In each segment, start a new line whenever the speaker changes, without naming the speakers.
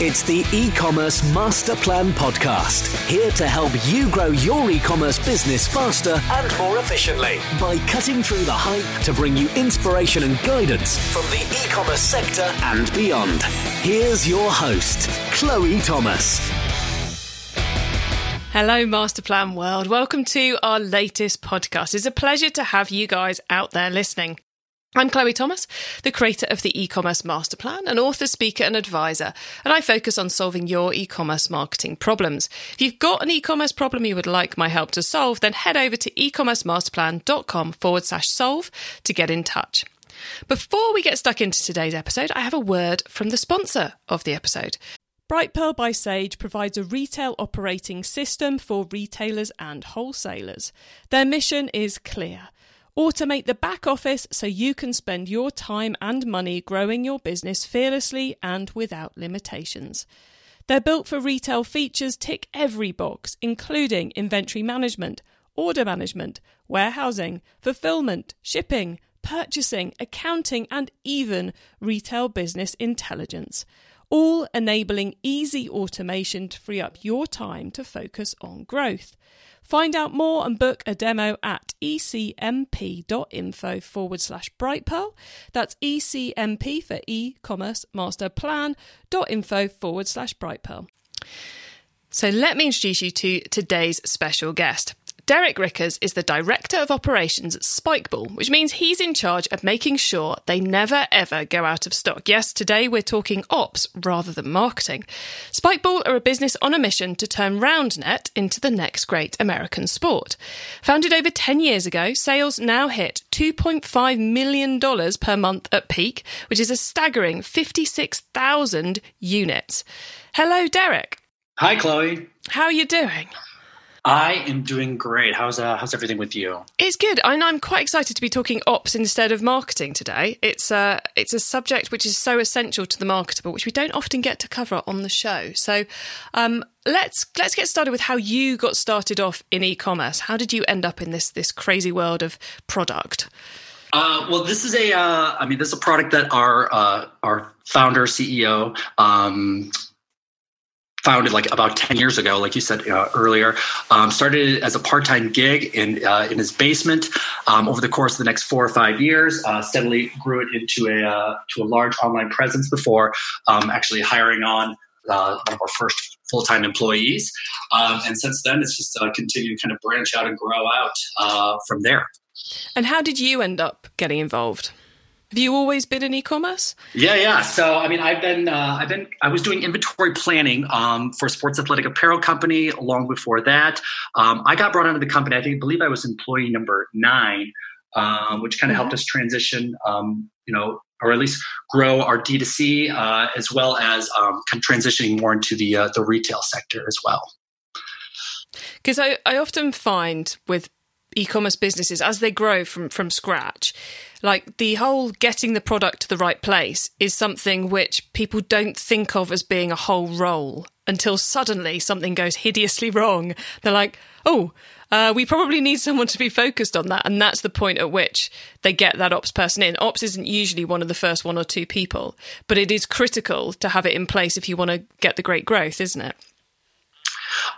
It's the e-commerce master plan podcast. Here to help you grow your e-commerce business faster and more efficiently by cutting through the hype to bring you inspiration and guidance from the e-commerce sector and beyond. Here's your host, Chloe Thomas.
Hello, Masterplan World. Welcome to our latest podcast. It's a pleasure to have you guys out there listening. I'm Chloe Thomas, the creator of the e-commerce master plan, an author, speaker and advisor, and I focus on solving your e-commerce marketing problems. If you've got an e-commerce problem you would like my help to solve, then head over to ecommercemasterplan.com forward slash solve to get in touch. Before we get stuck into today's episode, I have a word from the sponsor of the episode. Brightpearl by Sage provides a retail operating system for retailers and wholesalers. Their mission is clear Automate the back office so you can spend your time and money growing your business fearlessly and without limitations. They're built for retail features tick every box, including inventory management, order management, warehousing, fulfillment, shipping, purchasing, accounting, and even retail business intelligence, all enabling easy automation to free up your time to focus on growth. Find out more and book a demo at ecmp.info forward slash brightpearl. That's ecmp for e-commerce master plan.info forward slash brightpearl. So let me introduce you to today's special guest. Derek Riechers is the Director of Operations at Spikeball, which means he's in charge of making sure they never ever go out of stock. Yes, today we're talking ops rather than marketing. Spikeball are a business on a mission to turn RoundNet into the next great American sport. Founded over 10 years ago, sales now hit $2.5 million per month at peak, which is a staggering 56,000 units. Hello, Derek.
Hi, Chloe.
How are you doing?
I am doing great. How's uh, how's everything with you?
It's good. I I'm quite excited to be talking ops instead of marketing today. It's a uh, it's a subject which is so essential to the marketer, which we don't often get to cover on the show. So, um, let's let's get started with how you got started off in e-commerce. How did you end up in this this crazy world of product?
Uh, well, this is a, uh, I mean, this is a product that our uh, our founder CEO um, founded like about 10 years ago like you said uh, earlier um, started as a part-time gig in uh, in his basement um, over the course of the next four or five years uh, steadily grew it into a uh, to a large online presence before um, actually hiring on uh, one of our first full-time employees. Um, and since then it's just uh, continued to kind of branch out and grow out from there.
And how did you end up getting involved have you always been in e-commerce?
Yeah, yeah. So, I mean, I've been, uh, I've been, I was doing inventory planning um, for a sports athletic apparel company. Long before that, um, I got brought into the company. I think, believe I was employee number nine, um, which kind of helped us transition, um, you know, or at least grow our D2C uh, as well as um, kind of transitioning more into the uh, the retail sector as well.
Because I, I often find with e-commerce businesses as they grow from from scratch like the whole getting the product to the right place is something which people don't think of as being a whole role until suddenly something goes hideously wrong. They're like oh uh, we probably need someone to be focused on that. And that's the point at which they get that ops person in. Ops isn't usually one of the first one or two people but it is critical to have it in place if you want to get the great growth isn't it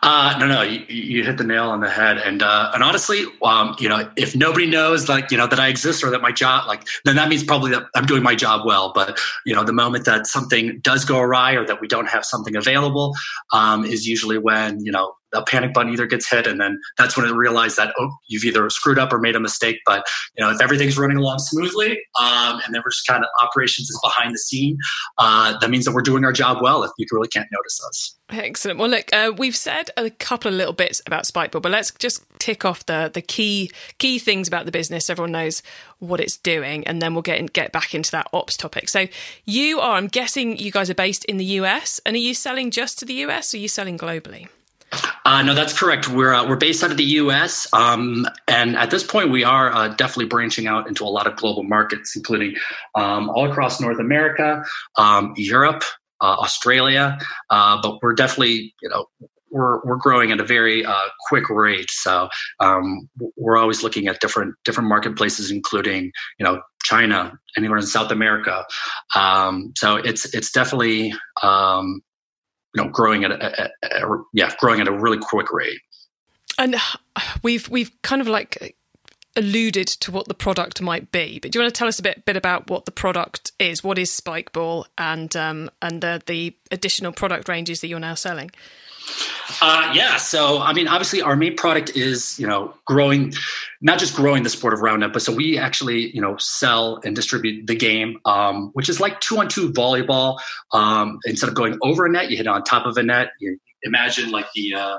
uh, no, no, you, you, hit the nail on the head. And uh, and honestly, um, you know, if nobody knows like you know that I exist or that my job, like then that means probably that I'm doing my job well. But you know, the moment that something does go awry or that we don't have something available um, is usually when you know a panic button either gets hit and then that's when it realized that oh you've either screwed up or made a mistake. But you know if everything's running along smoothly um, and then we're just kind of operations is behind the scene uh, that means that we're doing our job well if you really can't notice us.
Excellent. Well look uh, we've said a couple of little bits about spikeball but let's just tick off the the key key things about the business. Everyone knows what it's doing and then we'll get in, get back into that ops topic. So you are i'm guessing you guys are based in the us and are you selling just to the us or are you selling globally
uh, no, that's correct. We're uh, we're based out of the U.S. Um, and at this point, we are uh, definitely branching out into a lot of global markets, including um, all across North America, um, Europe, uh, Australia. Uh, but we're definitely, you know, we're we're growing at a very uh, quick rate. So um, we're always looking at different different marketplaces, including you know China, anywhere in South America. Um, so it's it's definitely um, you know growing at a, a, a, yeah growing at a really quick rate.
And we've we've kind of like alluded to what the product might be, but do you want to tell us a bit bit about what the product is? What is Spikeball and um, and the the additional product ranges that you're now selling?
Uh, yeah. So, I mean, obviously, our main product is, you know, growing, not just growing the sport of roundnet, but so we actually, you know, sell and distribute the game, um, which is like two on two volleyball. Um, instead of going over a net, you hit on top of a net. You imagine like the, uh,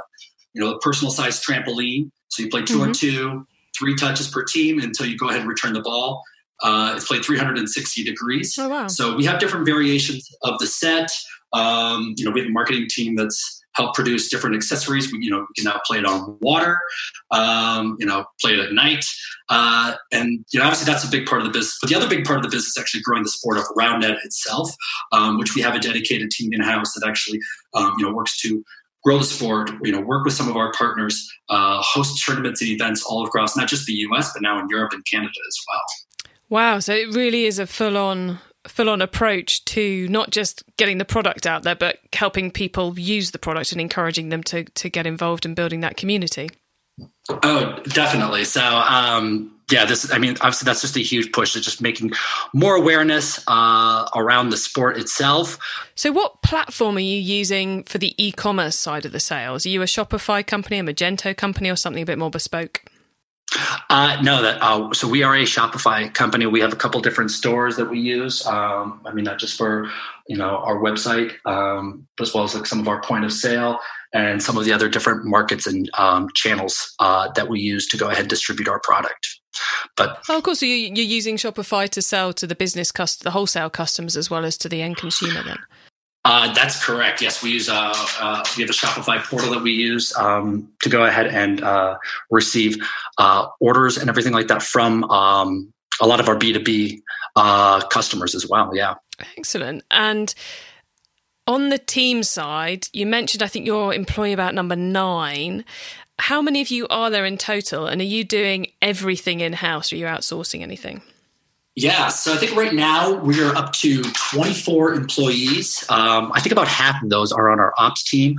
you know, personal size trampoline. So you play 2 mm-hmm. on two, three touches per team until you go ahead and return the ball. Uh, it's played 360 degrees.
Oh, wow.
So we have different variations of the set. Um, you know, we have a marketing team that's help produce different accessories. We, you know, we can now play it on water, um, you know, play it at night. Uh, and, you know, obviously that's a big part of the business. But the other big part of the business is actually growing the sport of round net itself, um, which we have a dedicated team in house that actually, um, you know, works to grow the sport, you know, work with some of our partners, uh, host tournaments and events all across not just the US, but now in Europe and Canada as well.
Wow. So it really is a full on full on approach to not just getting the product out there, but helping people use the product and encouraging them to, to get involved in building that community.
Oh, definitely. So, um, yeah, this, I mean, obviously that's just a huge push to just making more awareness uh, around the sport itself.
So, what platform are you using for the e commerce side of the sales? Are you a Shopify company, a Magento company, or something a bit more bespoke?
Uh, no, that uh, so we are a Shopify company. We have a couple different stores that we use. Um, I mean, not just for you know our website, um, as well as like some of our point of sale and some of the other different markets and um, channels uh, that we use to go ahead and distribute our product. But
oh, of course, so you're using Shopify to sell to the business, cust- the wholesale customers, as well as to the end consumer. Then
uh, that's correct. Yes, we use uh, uh, we have a Shopify portal that we use um, to go ahead and uh, receive uh, orders and everything like that from um, a lot of our B two B uh, customers as well. Yeah,
excellent. And on the team side, you mentioned I think you're employee about number nine. How many of you are there in total? And are you doing everything in house? Or are you outsourcing anything?
Yeah, so I think right now we are up to 24 employees. Um, I think about half of those are on our ops team.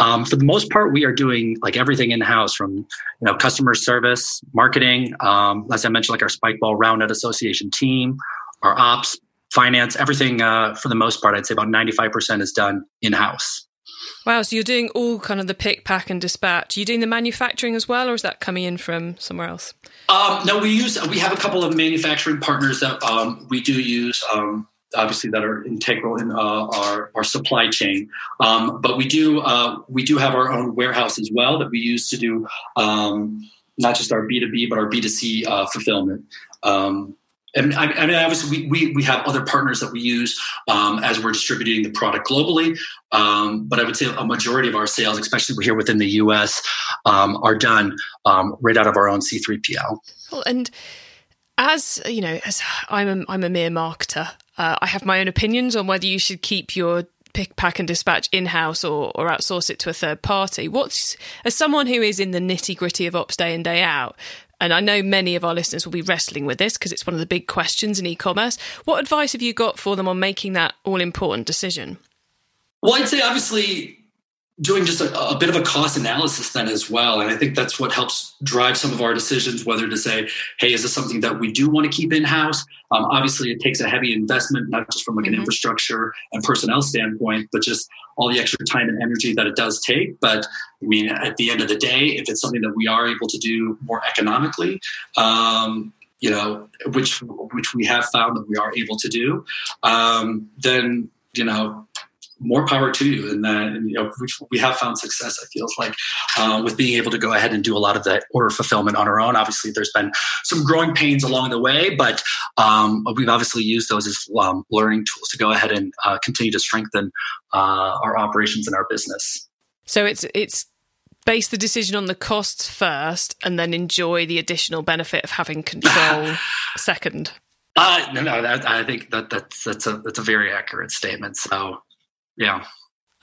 Um, for the most part, we are doing like everything in house, from you know customer service, marketing, um, as I mentioned, like our Spikeball Roundnet Association team, our ops, finance, everything. Uh, for the most part, I'd say about 95% is done in house.
Wow, so you're doing all kind of the pick, pack, and dispatch. You're you doing the manufacturing as well, or is that coming in from somewhere else?
Um, no, we use we have a couple of manufacturing partners that um, we do use. Um, obviously, that are integral in uh, our our supply chain. Um, but we do uh, we do have our own warehouse as well that we use to do um, not just our B two B but our B two C uh, fulfillment. Um, and I, mean, obviously, we, we, we have other partners that we use um, as we're distributing the product globally. Um, but I would say a majority of our sales, especially here within the US, um, are done um, right out of our own C3PL.
Well, and as you know, as I'm a, I'm a mere marketer, uh, I have my own opinions on whether you should keep your pick, pack, and dispatch in house or, or outsource it to a third party. What's as someone who is in the nitty gritty of ops day in day out, and I know many of our listeners will be wrestling with this because it's one of the big questions in e commerce. What advice have you got for them on making that all important decision?
Well, I'd say obviously doing just a, a, bit of a cost analysis then as well. And I think that's what helps drive some of our decisions, whether to say, hey, is this something that we do want to keep in house? Um, obviously, it takes a heavy investment, not just from like mm-hmm. an infrastructure and personnel standpoint, but just all the extra time and energy that it does take. But I mean, at the end of the day, if it's something that we are able to do more economically, um, you know, which which we have found that we are able to do, um, then you know more power to you. And then you know, we, we have found success. I feels like uh, with being able to go ahead and do a lot of that order fulfillment on our own. Obviously, there's been some growing pains along the way, but um, we've obviously used those as um, learning tools to go ahead and uh, continue to strengthen uh, our operations and our business.
So it's it's base the decision on the costs first, and then enjoy the additional benefit of having control second.
Uh, no, no, that, I think that that's that's a that's a very accurate statement. So yeah.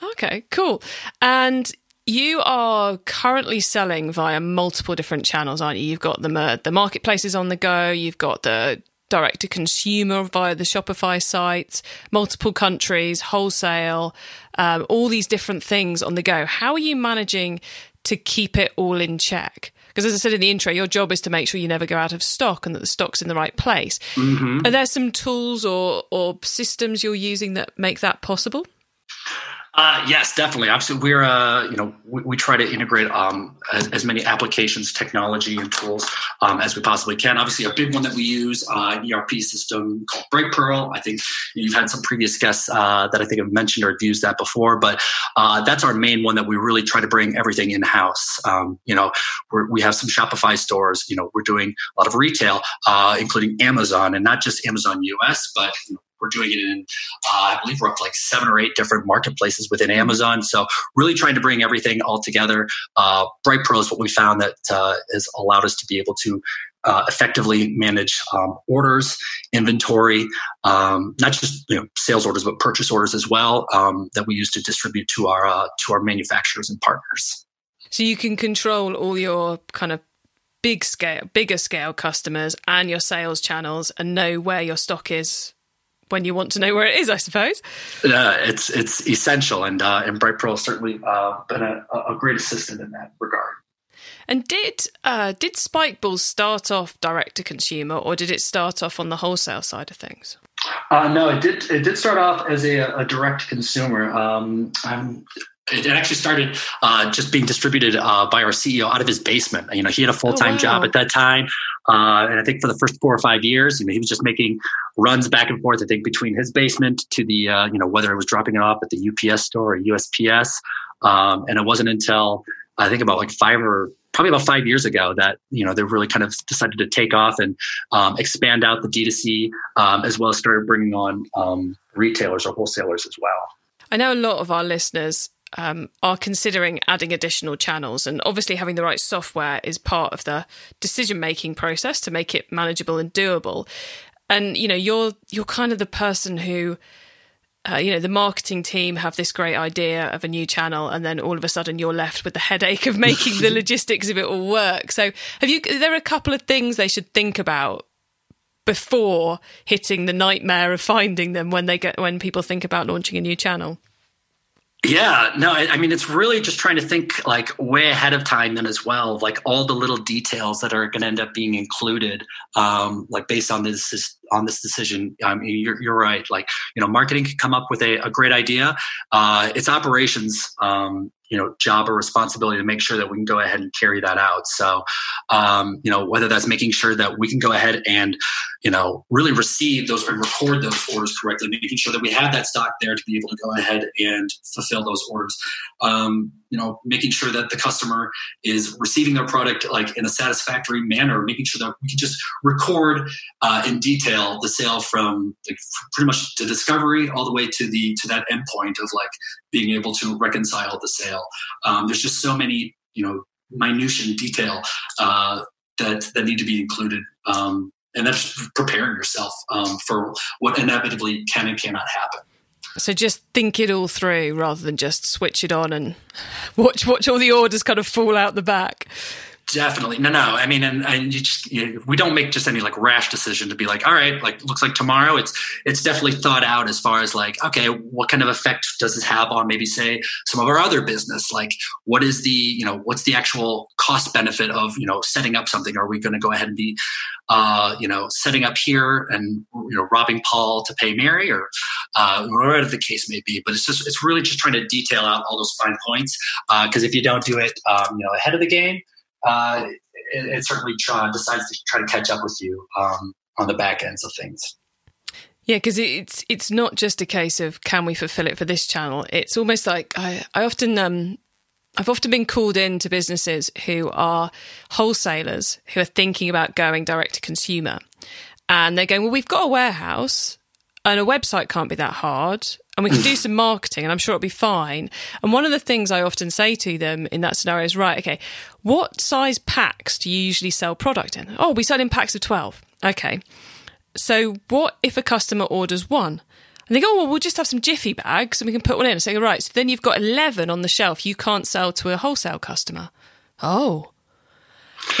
Okay, cool. And you are currently selling via multiple different channels, aren't you? You've got the the marketplaces on the go. You've got the direct to consumer via the Shopify sites, multiple countries, wholesale, um, all these different things on the go. How are you managing to keep it all in check? Because as I said in the intro, your job is to make sure you never go out of stock and that the stock's in the right place. Mm-hmm. Are there some tools or, or systems you're using that make that possible?
Uh, yes, definitely. Absolutely. We're, uh, you know, we, we, try to integrate um, as, as, many applications, technology, and tools um, as we possibly can. Obviously, a big one that we use, uh, an ERP system called Brightpearl. I think you've had some previous guests uh, that I think have mentioned or have used that before, but uh, that's our main one that we really try to bring everything in house. Um, you know, we have some Shopify stores. You know, we're doing a lot of retail, uh, including Amazon, and not just Amazon US, but you know, we're doing it in, uh, I believe we're up to like seven or eight different marketplaces within Amazon. So really trying to bring everything all together. Uh, Brightpearl is what we found that uh, has allowed us to be able to uh, effectively manage um, orders, inventory, um, not just you know sales orders, but purchase orders as well um, that we use to distribute to our uh, to our manufacturers and partners.
So you can control all your kind of big scale, bigger scale customers and your sales channels, and know where your stock is when you want to know where it is, I suppose.
Uh, it's it's essential, and uh, and Brightpearl has certainly uh, been a, a, great assistant in that regard.
And did uh, did Spikeballs start off direct to consumer, or did it start off on the wholesale side of things?
Uh, no, it did. It did start off as a, a direct consumer. Um, it actually started uh, just being distributed uh, by our CEO out of his basement. You know, he had a full time oh, wow. job at that time, uh, and I think for the first four or five years, you know, he was just making runs back and forth. I think between his basement to the, uh, you know, whether it was dropping it off at the UPS store or USPS, um, and it wasn't until I think about like five or probably about five years ago that you know they really kind of decided to take off and um, expand out the D2C um, as well as started bringing on um, retailers or wholesalers as well.
I know a lot of our listeners um, are considering adding additional channels. And obviously, having the right software is part of the decision making process to make it manageable and doable. And you know, you're you're kind of the person who, uh, you know, the marketing team have this great idea of a new channel, and then all of a sudden you're left with the headache of making the logistics of it all work. So, have you? There are a couple of things they should think about before hitting the nightmare of finding them when they get when people think about launching a new channel.
Yeah, no, I, I, mean, it's really just trying to think like way ahead of time then as well, like all the little details that are going to end up being included, um, like based on this on this decision. I mean, you're, you're right. Like, you know, marketing can come up with a, a great idea. Uh, it's operations, um, you know job or responsibility to make sure that we can go ahead and carry that out. So um, you know whether that's making sure that we can go ahead and you know really receive those and record those orders correctly making sure that we have that stock there to be able to go ahead and fulfill those orders. Um, you know making sure that the customer is receiving their product like in a satisfactory manner making sure that we can just record uh, in detail the sale from like pretty much the discovery all the way to the to that endpoint of like being able to reconcile the sale. Um, there's just so many you know minutia and detail uh, that that need to be included um, and that's preparing yourself um, for what inevitably can and cannot happen
so just think it all through rather than just switch it on and watch watch all the orders kind of fall out the back.
Definitely. No, no. I mean, and, and you just, you, we don't make just any like rash decision to be like, all right, like looks like tomorrow. It's, it's definitely thought out as far as like, okay, what kind of effect does this have on maybe say some of our other business? Like what is the, you know, what's the actual cost benefit of, you know, setting up something? Are we going to go ahead and be, uh, you know, setting up here and, you know, robbing Paul to pay Mary or, uh, whatever the case may be. But it's just, it's really just trying to detail out all those fine points. Uh, cause if you don't do it, um, you know, ahead of the game, uh, it, it, certainly try, decides to try to catch up with you um, on the back ends of things.
Yeah, because it's it's not just a case of can we fulfill it for this channel. It's almost like I I often um I've often been called in to businesses who are wholesalers who are thinking about going direct to consumer, and they're going, well, we've got a warehouse and a website can't be that hard and we can do some marketing and I'm sure it'll be fine. And one of the things I often say to them in that scenario is, right, okay, what size packs do you usually sell product in? Oh, we sell in packs of 12. Okay. So what if a customer orders one? And they go, oh, well, we'll just have some Jiffy bags and we can put one in. And say, right, so then you've got 11 on the shelf you can't sell to a wholesale customer. Oh.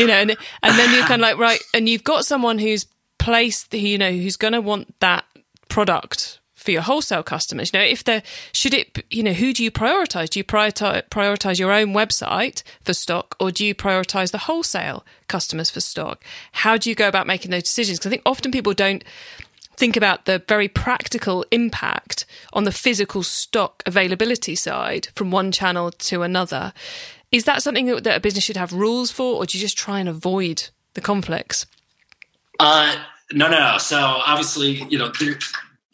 You know, and, and then you're kind of like, right, and you've got someone who's placed, you know who's going to want that product for your wholesale customers. You know if they're should it you know who do you prioritize? Do you prioritize prioritize your own website for stock or do you prioritize the wholesale customers for stock? How do you go about making those decisions? Because i think often people don't think about the very practical impact on the physical stock availability side from one channel to another. Is that something that a business should have rules for or do you just try and avoid the conflicts?
Uh no, no, no. So obviously, you know,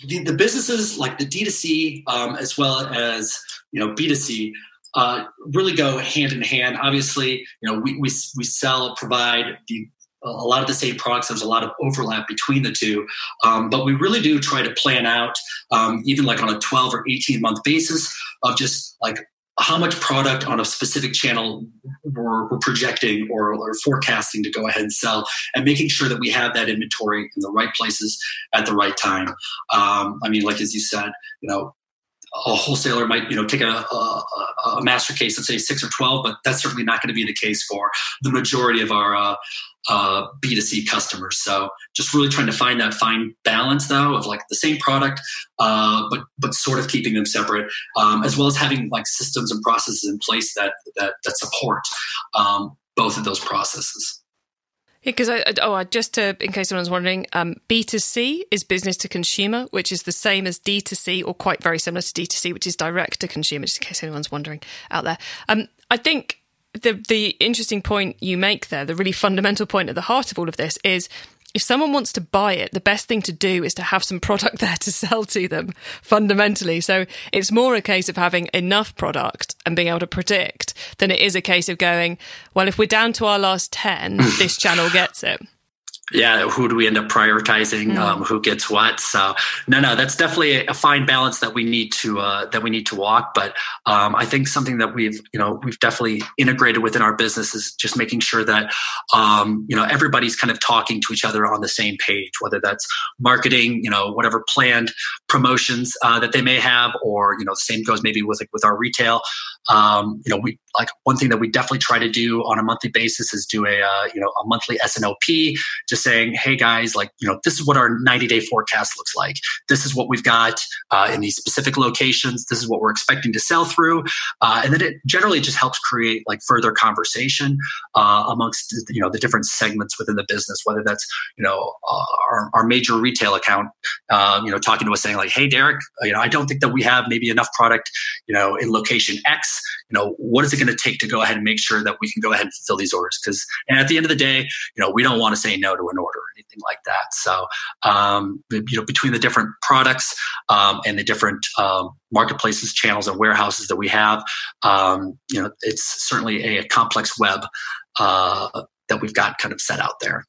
the, the businesses like the D2C um, as well as you know B2C uh, really go hand in hand. Obviously, you know, we we, we sell provide the a lot of the same products. There's a lot of overlap between the two, um, but we really do try to plan out, um, even like on a 12 or 18 month basis, of just like how much product on a specific channel we're, we're projecting or, or, forecasting to go ahead and sell and making sure that we have that inventory in the right places at the right time. Um, i mean like as you said you know a wholesaler might you know take a, a, a, master case and say six or 12 but that's certainly not going to be the case for the majority of our uh, uh, b2c customers. So just really trying to find that fine balance though of like the same product uh, but but sort of keeping them separate um, as well as having like systems and processes in place that that, that support um, both of those processes
because I, oh, just to, in case anyone's wondering, um, B2C is business to consumer, which is the same as D2C or quite very similar to D2C, which is direct to consumer, just in case anyone's wondering out there. Um, I think the the interesting point you make there, the really fundamental point at the heart of all of this is if someone wants to buy it, the best thing to do is to have some product there to sell to them fundamentally. So it's more a case of having enough product and being able to predict than it is a case of going, well, if we're down to our last 10, this channel gets it
yeah who do we end up prioritizing? Mm. um, who gets what? So no no that's definitely a fine balance that we need to uh, that we need to walk. But um, i think something that we've you know we've definitely integrated within our business is just making sure that um, you know everybody's kind of talking to each other on the same page whether that's marketing you know whatever planned promotions uh, that they may have or you know the same goes maybe with like with our retail. Um, you know we like one thing that we definitely try to do on a monthly basis is do a uh, you know a monthly snop just saying, hey guys, like, you know, this is what our 90 day forecast looks like. This is what we've got uh, in these specific locations. This is what we're expecting to sell through. Uh, and then it generally just helps create like further conversation uh, amongst, you know, the different segments within the business, whether that's, you know, uh, our, our, major retail account, um, you know, talking to us saying like, hey, Derek, you know, I don't think that we have maybe enough product, you know, in location X. You know, what is it going to take to go ahead and make sure that we can go ahead and fulfill these orders? Because, and at the end of the day, you know, we don't want to say no to an order or anything like that. So, um, you know, between the different products um, and the different um, marketplaces, channels, and warehouses that we have, um, you know, it's certainly a, a complex web uh, that we've got kind of set out there.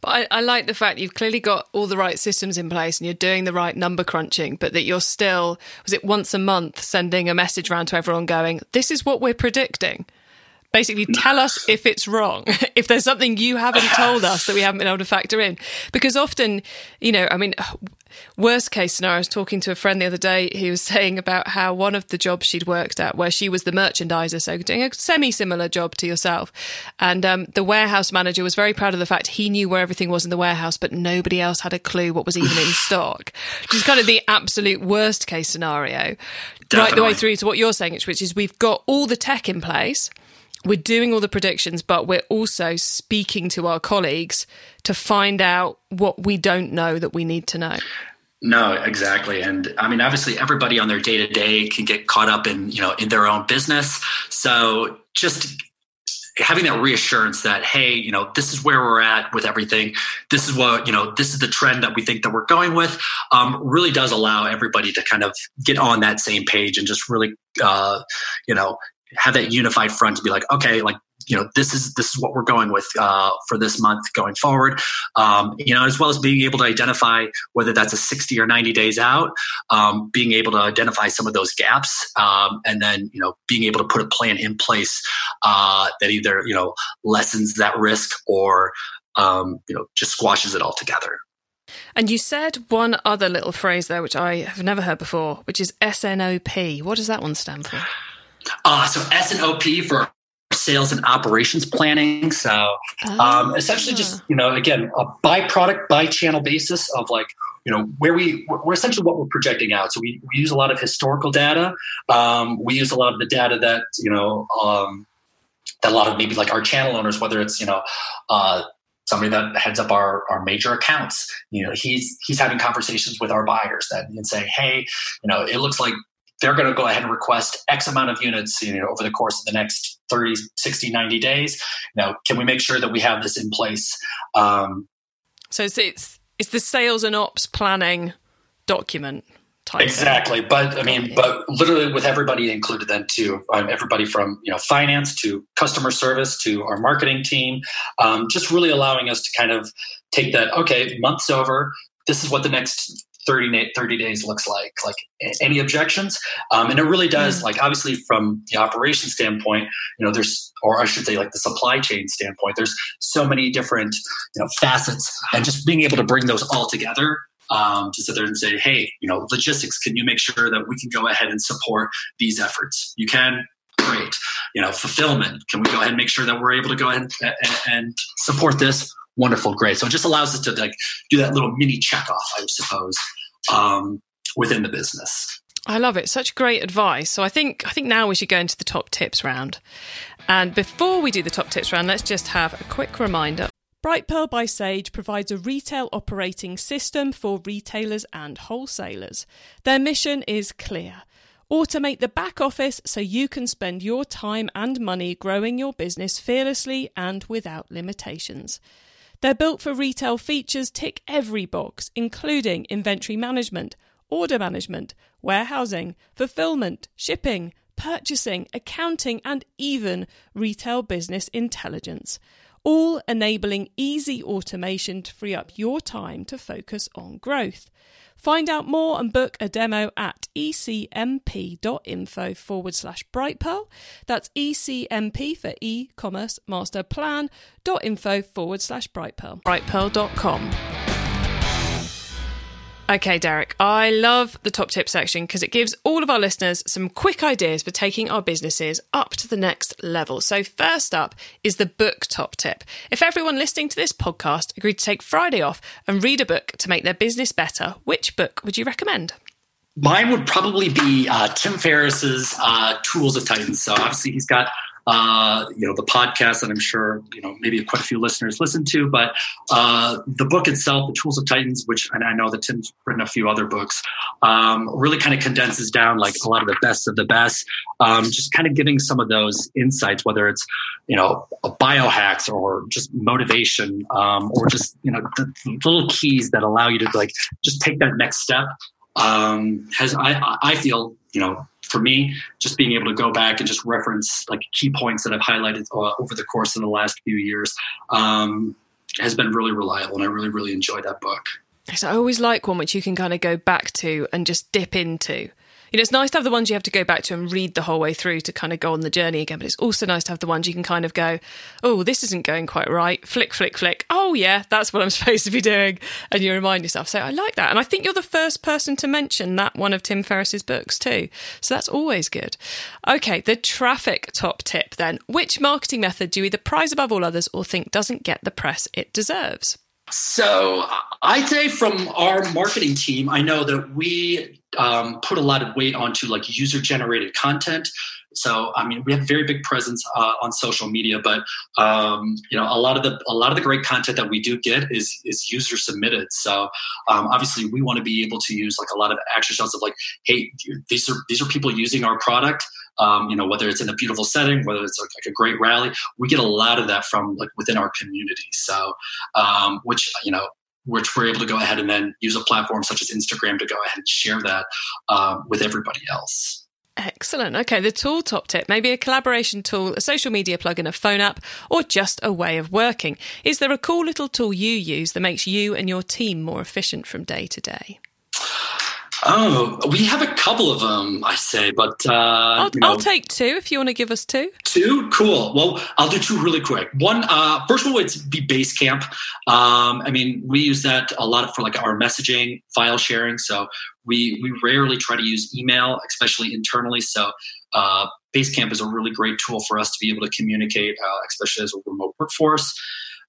But I, I, like the fact you've clearly got all the right systems in place and you're doing the right number crunching, but that you're still, was it once a month, sending a message around to everyone going, this is what we're predicting? Basically, tell us if it's wrong, if there's something you haven't told us that we haven't been able to factor in. Because often, you know, I mean, worst case scenario, I was talking to a friend the other day who was saying about how one of the jobs she'd worked at, where she was the merchandiser, so doing a semi similar job to yourself. And um, the warehouse manager was very proud of the fact he knew where everything was in the warehouse, but nobody else had a clue what was even in stock, which is kind of the absolute worst case scenario. Definitely. Right the way through to what you're saying, which is we've got all the tech in place we're doing all the predictions, but we're also speaking to our colleagues to find out what we don't know that we need to know.
No, exactly. And I mean, obviously everybody on their day to day can get caught up in, you know, in their own business. So just having that reassurance that, hey, you know, this is where we're at with everything. This is what, you know, this is the trend that we think that we're going with, um, really does allow everybody to kind of get on that same page and just really, uh, you know, have that unified front to be like, okay, like you know this is this is what we're going with uh, for this month going forward. Um, you know as well as being able to identify whether that's a 60 or 90 days out um, being able to identify some of those gaps um, and then you know being able to put a plan in place uh, that either you know lessens that risk or um, you know just squashes it all together.
And you said one other little phrase there which i have never heard before which is snop what does that one stand for
uh, so S and OP for sales and operations planning. So um, essentially, just you know, again, a by product, by channel basis of like you know where we we're essentially what we're projecting out. So we, we use a lot of historical data. Um, we use a lot of the data that you know um, that a lot of maybe like our channel owners, whether it's you know. Uh, somebody that heads up our, our major accounts you know he's he's having conversations with our buyers that and saying hey you know it looks like they're going to go ahead and request X amount of units you know, over the course of the next 30, 60, 90 days. Now, can we make sure that we have this in place? Um,
so it's, it's, it's the sales and ops planning document.
exactly,
thing.
but I mean, but literally with everybody included, then too, um, everybody from you know finance to customer service to our marketing team, um, just really allowing us to kind of take that. Okay, months over. This is what the next 30, 30 days looks like. Like any objections? Um, and it really does, mm. like obviously from the operation standpoint, you know, there's, or I should say like the supply chain standpoint, there's so many different, you know, facets and just being able to bring those all together um, to sit there and say, hey, you know, logistics, can you make sure that we can go ahead and support these efforts? You can, great. You know, fulfillment, can we go ahead and make sure that we're able to go ahead and, and, and support this? Wonderful, great. So it just allows us to like do that little mini check off, I suppose, um, within the business.
I love it. Such great advice. So I think I think now we should go into the top tips round. And before we do the top tips round, let's just have a quick reminder. Brightpearl by Sage provides a retail operating system for retailers and wholesalers. Their mission is clear. Automate the back office so you can spend your time and money growing your business fearlessly and without limitations. They're built for retail features tick every box, including inventory management, order management, warehousing, fulfillment, shipping, purchasing, accounting, and even retail business intelligence, all enabling easy automation to free up your time to focus on growth. Find out more and book a demo at ecmp.info forward slash brightpearl. That's ecmp for e-commerce master plan.info forward slash brightpearl. brightpearl.com. Okay, Derek, I love the top tip section because it gives all of our listeners some quick ideas for taking our businesses up to the next level. So, first up is the book top tip. If everyone listening to this podcast agreed to take Friday off and read a book to make their business better, which book would you recommend?
Mine would probably be uh, Tim Ferriss's uh, Tools of Titans. So, obviously, he's got uh, you know, the podcast that I'm sure, you know, maybe quite a few listeners listen to, but uh, the book itself, The Tools of Titans, which and I know that Tim's written a few other books, um, really kind of condenses down like a lot of the best of the best, um, just kind of giving some of those insights, whether it's, you know, biohacks or just motivation um, or just, you know, the, the little keys that allow you to like just take that next step um, has I, I feel you know for me, just being able to go back and just reference like key points that I've highlighted uh, over the course of the last few years um, has been really reliable, and I really, really enjoy that book.
So I always like one which you can kind of go back to and just dip into you know, it's nice to have the ones you have to go back to and read the whole way through to kind of go on the journey again. But it's also nice to have the ones you can kind of go, oh, this isn't going quite right. Flick, flick, flick. Oh, yeah, that's what I'm supposed to be doing. And you remind yourself. So I like that. And I think you're the first person to mention that one of Tim Ferriss's books too. So that's always good. Okay, the traffic top tip then. Which marketing method do you either prize above all others or think doesn't get the press it deserves?
So I'd say from our marketing team, I know that we um, put a lot of weight onto like user generated content. So I mean, we have a very big presence uh, on social media, but um, you know, a lot of the a lot of the great content that we do get is is user submitted. So um, obviously, we want to be able to use like a lot of action shots of like, hey, these are these are people using our product. Um, you know, whether it's in a beautiful setting, whether it's like, like, a great rally, we get a lot of that from like within our community. So, um, which you know, which we're able to go ahead and then use a platform such as Instagram to go ahead and share that uh, with everybody else.
Excellent. Okay, the tool top tip maybe a collaboration tool, a social media plugin, a phone app, or just a way of working. Is there a cool little tool you use that makes you and your team more efficient from day to day?
Oh, we have a couple of them, I say, but uh,
I'll,
you know,
I'll take two if you want to give us two.
Two, cool. Well, I'll do two really quick. One, uh, first one would be Basecamp. Um, I mean, we use that a lot for like our messaging, file sharing. So we we rarely try to use email, especially internally. So uh, Basecamp is a really great tool for us to be able to communicate, uh, especially as a remote workforce.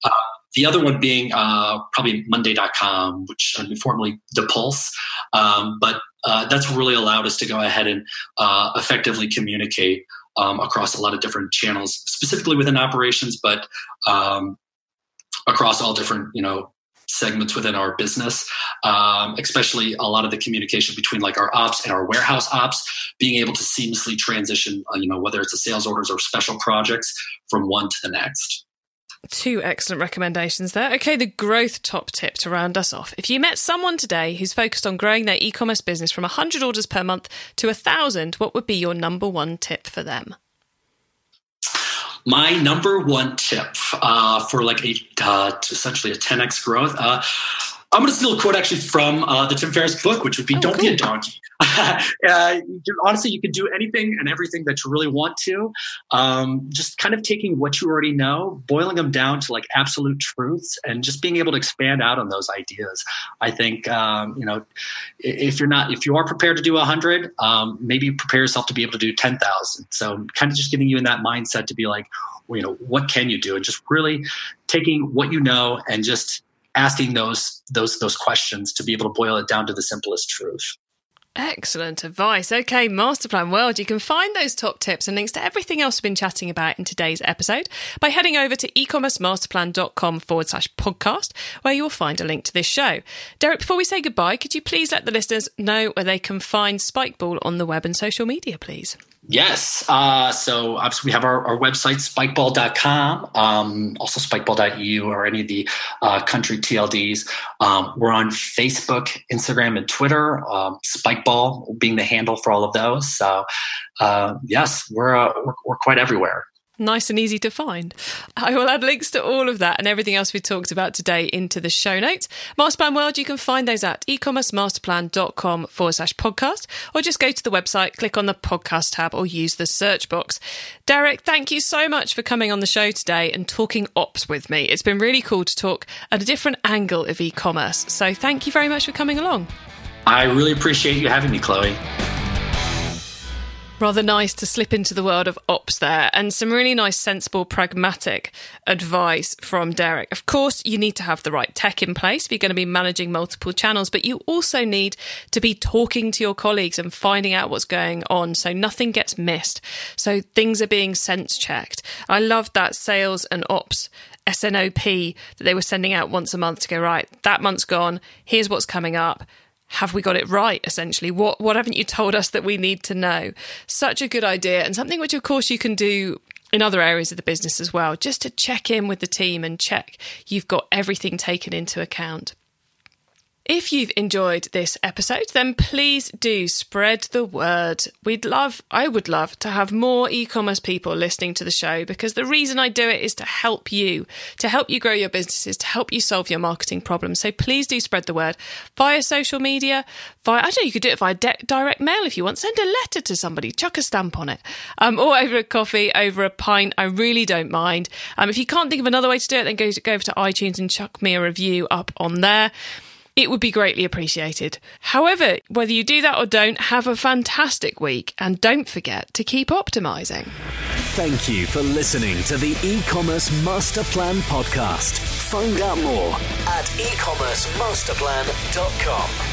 Uh, the other one being uh, probably Monday.com, which formerly daPulse. Um, but uh, that's really allowed us to go ahead and uh, effectively communicate um, across a lot of different channels, specifically within operations, but um, across all different, you know, segments within our business, um, especially a lot of the communication between like our ops and our warehouse ops, being able to seamlessly transition, uh, you know, whether it's a sales orders or special projects from one to the next.
Two excellent recommendations there. Okay, the growth top tip to round us off. If you met someone today who's focused on growing their e commerce business from 100 orders per month to 1,000, what would be your number one tip for them?
My number one tip uh, for like a uh, essentially a 10x growth. Uh, I'm going to steal a quote actually from uh, the Tim Ferriss book, which would be oh, "Don't cool. be a donkey." uh, honestly, you can do anything and everything that you really want to. Um, just kind of taking what you already know, boiling them down to like absolute truths, and just being able to expand out on those ideas. I think um, you know, if you're not, if you are prepared to do a hundred, um, maybe prepare yourself to be able to do ten thousand. So, kind of just getting you in that mindset to be like, you know, what can you do, and just really taking what you know and just asking those those those questions to be able to boil it down to the simplest truth.
Excellent advice. Okay, Masterplan World. You can find those top tips and links to everything else we've been chatting about in today's episode by heading over to ecommercemasterplan.com forward slash podcast, where you'll find a link to this show. Derek, before we say goodbye, could you please let the listeners know where they can find Spikeball on the web and social media, please?
Yes. Uh, so obviously we have our, our website, spikeball.com, um, also spikeball.eu or any of the uh, country TLDs. Um, we're on Facebook, Instagram, and Twitter, um, Spikeball being the handle for all of those. So uh, yes, we're, uh, we're, we're quite everywhere
nice and easy to find. I will add links to all of that and everything else we talked about today into the show notes. Masterplan World, you can find those at ecommercemasterplan.com forward slash podcast, or just go to the website, click on the podcast tab, or use the search box. Derek, thank you so much for coming on the show today and talking ops with me. It's been really cool to talk at a different angle of e commerce. So thank you very much for coming along.
I really appreciate you having me, Chloe.
Rather nice to slip into the world of ops there, and some really nice, sensible, pragmatic advice from Derek. Of course, you need to have the right tech in place if you're going to be managing multiple channels, but you also need to be talking to your colleagues and finding out what's going on so nothing gets missed. So things are being sense checked. I love that sales and ops SNOP that they were sending out once a month to go, right, that month's gone, here's what's coming up have we got it right essentially? What what haven't you told us that we need to know? Such a good idea and something which of course you can do in other areas of the business as well. Just to check in with the team and check you've got everything taken into account if you've enjoyed this episode, then please do spread the word. We'd love, I would love to have more e commerce people listening to the show because the reason I do it is to help you, to help you grow your businesses, to help you solve your marketing problems. So please do spread the word via social media, via, I don't know, you could do it via de- direct mail if you want. Send a letter to somebody, chuck a stamp on it, um, or over a coffee, over a pint. I really don't mind. Um, if you can't think of another way to do it, then go, go over to iTunes and chuck me a review up on there it would be greatly appreciated. However, whether you do that or don't, have a fantastic week and don't forget to keep optimizing.
Thank you for listening to the e-commerce master plan podcast. Find out more at ecommercemasterplan.com.